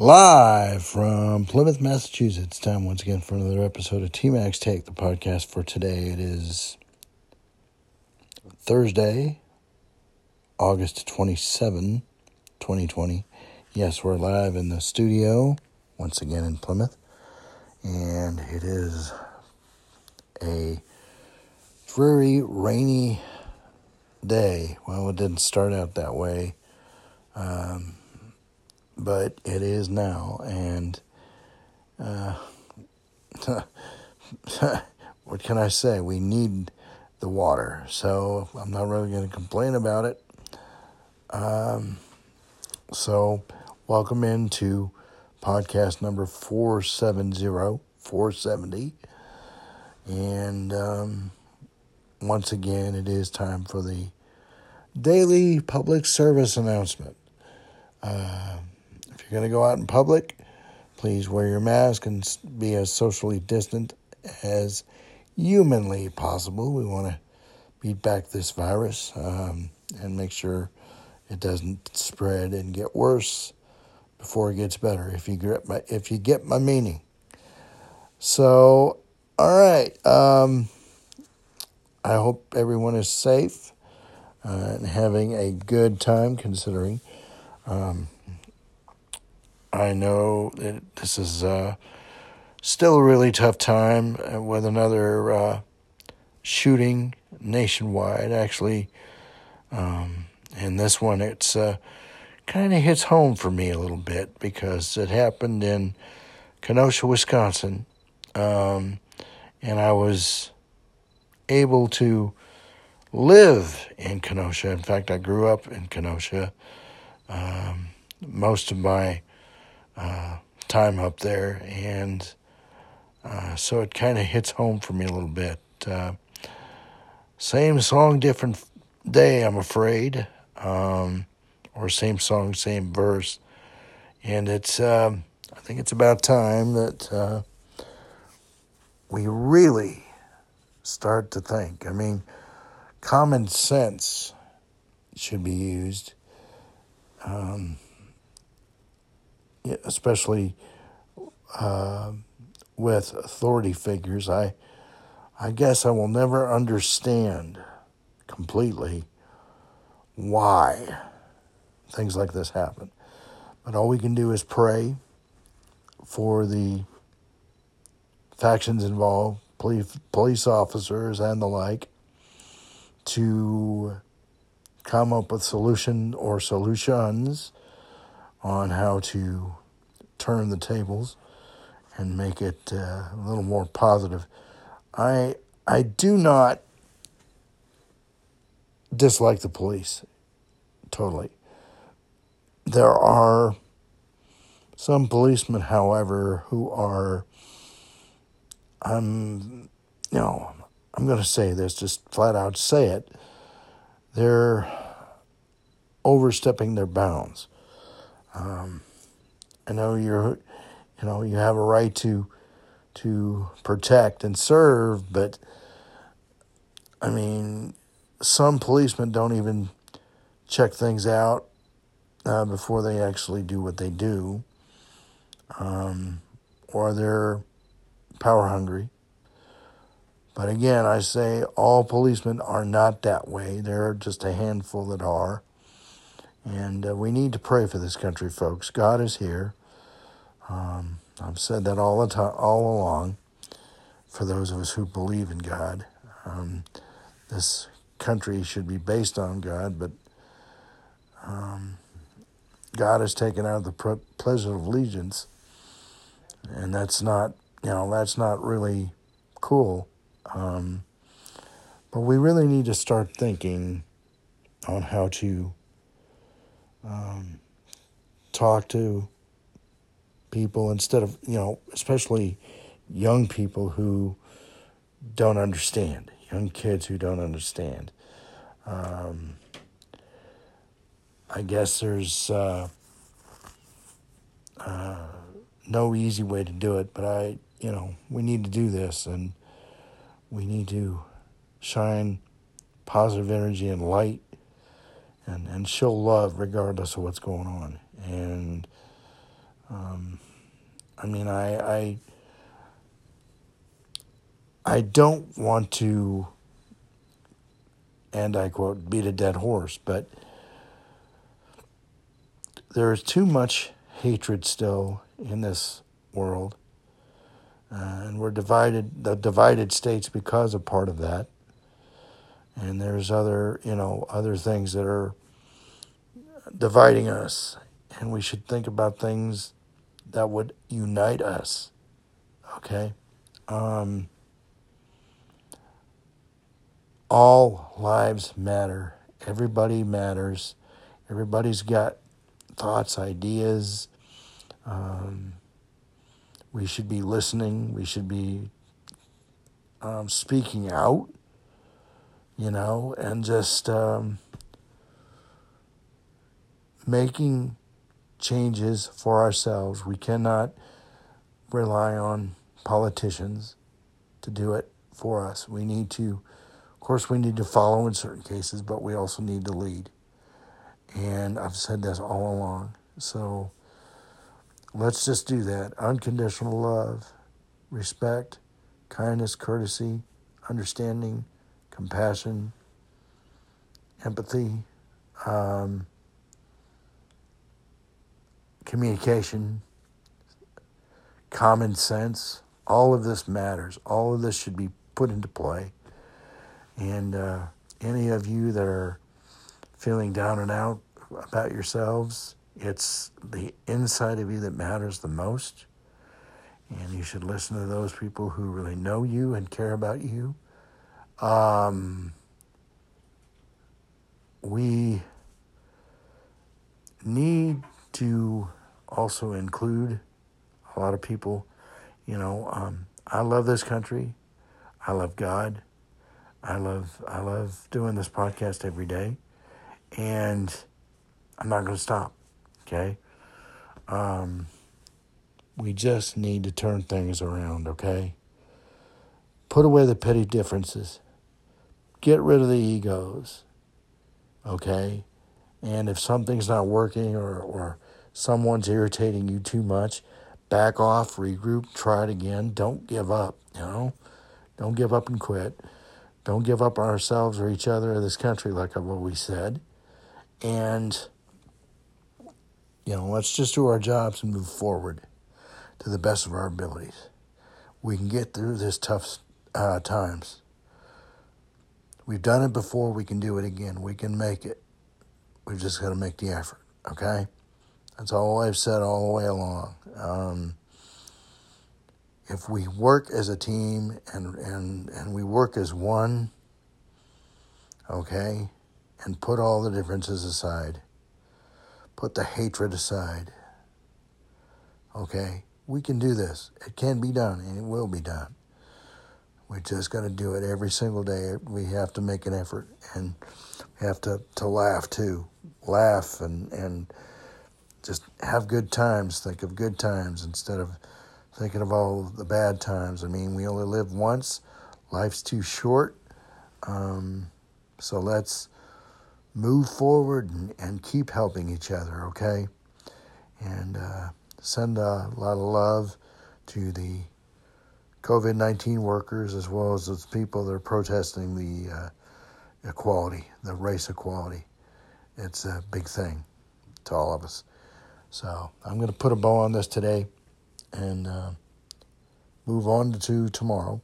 Live from Plymouth, Massachusetts. Time once again for another episode of T-Mac's Take, the podcast for today. It is Thursday, August 27, 2020. Yes, we're live in the studio once again in Plymouth. And it is a very rainy day. Well, it didn't start out that way. Um, but it is now. And uh, what can I say? We need the water, so I'm not really going to complain about it. Um, so, welcome into podcast number 470, 470. And um, once again, it is time for the daily public service announcement. Uh, you're going to go out in public, please wear your mask and be as socially distant as humanly possible. We want to beat back this virus um, and make sure it doesn't spread and get worse before it gets better. If you get my if you get my meaning. So, all right. Um, I hope everyone is safe uh, and having a good time, considering um, I know that this is uh, still a really tough time uh, with another uh, shooting nationwide. Actually, um, and this one it's uh, kind of hits home for me a little bit because it happened in Kenosha, Wisconsin, um, and I was able to live in Kenosha. In fact, I grew up in Kenosha. Um, most of my uh, time up there, and uh, so it kind of hits home for me a little bit. Uh, same song, different day, I'm afraid, um, or same song, same verse, and it's. Um, I think it's about time that uh, we really start to think. I mean, common sense should be used. Um, especially uh, with authority figures, I, I guess I will never understand completely why things like this happen. But all we can do is pray for the factions involved, police, police officers, and the like, to come up with solution or solutions on how to turn the tables and make it uh, a little more positive. I I do not dislike the police totally. There are some policemen, however, who are I'm you know, I'm going to say this just flat out say it. They're overstepping their bounds. Um, I know you're, you know, you have a right to to protect and serve, but I mean, some policemen don't even check things out uh, before they actually do what they do, um, or they're power hungry. But again, I say all policemen are not that way. There are just a handful that are. And uh, we need to pray for this country, folks. God is here. Um, I've said that all the time, all along. For those of us who believe in God, um, this country should be based on God, but um, God has taken out of the pledge of allegiance, and that's not, you know, that's not really cool. Um, but we really need to start thinking on how to um, talk to people instead of, you know, especially young people who don't understand, young kids who don't understand. Um, I guess there's uh, uh, no easy way to do it, but I, you know, we need to do this and we need to shine positive energy and light and, and show love regardless of what's going on. And um, I mean, I, I, I don't want to, and I quote, beat a dead horse, but there is too much hatred still in this world. Uh, and we're divided, the divided states because of part of that. And there's other, you know, other things that are dividing us. And we should think about things that would unite us. Okay? Um, all lives matter. Everybody matters. Everybody's got thoughts, ideas. Um, we should be listening. We should be um, speaking out, you know, and just um, making changes for ourselves. We cannot rely on politicians to do it for us. We need to, of course, we need to follow in certain cases, but we also need to lead. And I've said this all along. So let's just do that. Unconditional love, respect, kindness, courtesy, understanding, compassion, empathy, um, communication, common sense. All of this matters. All of this should be put into play. And uh, any of you that are feeling down and out about yourselves, it's the inside of you that matters the most. And you should listen to those people who really know you and care about you. Um, we need to also include a lot of people. You know, um, I love this country. I love God. I love I love doing this podcast every day and I'm not going to stop. Okay. Um, we just need to turn things around. Okay. Put away the petty differences. Get rid of the egos. Okay. And if something's not working or, or someone's irritating you too much, back off, regroup, try it again. Don't give up, you know? Don't give up and quit. Don't give up on ourselves or each other or this country, like I've always said. And, you know, let's just do our jobs and move forward to the best of our abilities. We can get through this tough uh, times. We've done it before, we can do it again. We can make it. We've just got to make the effort, okay? That's all I've said all the way along. Um, if we work as a team and, and, and we work as one, okay, and put all the differences aside. Put the hatred aside. Okay? We can do this. It can be done, and it will be done. We just got to do it every single day. We have to make an effort, and have to, to laugh too. Laugh and, and just have good times. Think of good times instead of thinking of all the bad times. I mean, we only live once. Life's too short. Um, so let's move forward and, and keep helping each other, okay? And uh, send a lot of love to the COVID 19 workers as well as those people that are protesting the uh, equality, the race equality. It's a big thing to all of us. So I'm going to put a bow on this today and uh, move on to tomorrow.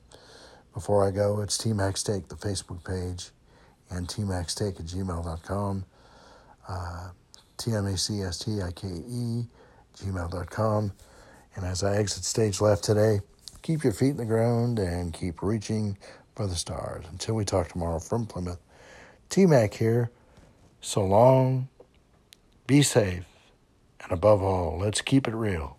Before I go, it's T-Mac's Take, the Facebook page and tmacstake at gmail.com. Uh, T-M-A-C-S-T-I-K-E, gmail.com. And as I exit stage left today, keep your feet in the ground and keep reaching for the stars. Until we talk tomorrow from Plymouth, T-Mac here. So long, be safe, and above all, let's keep it real.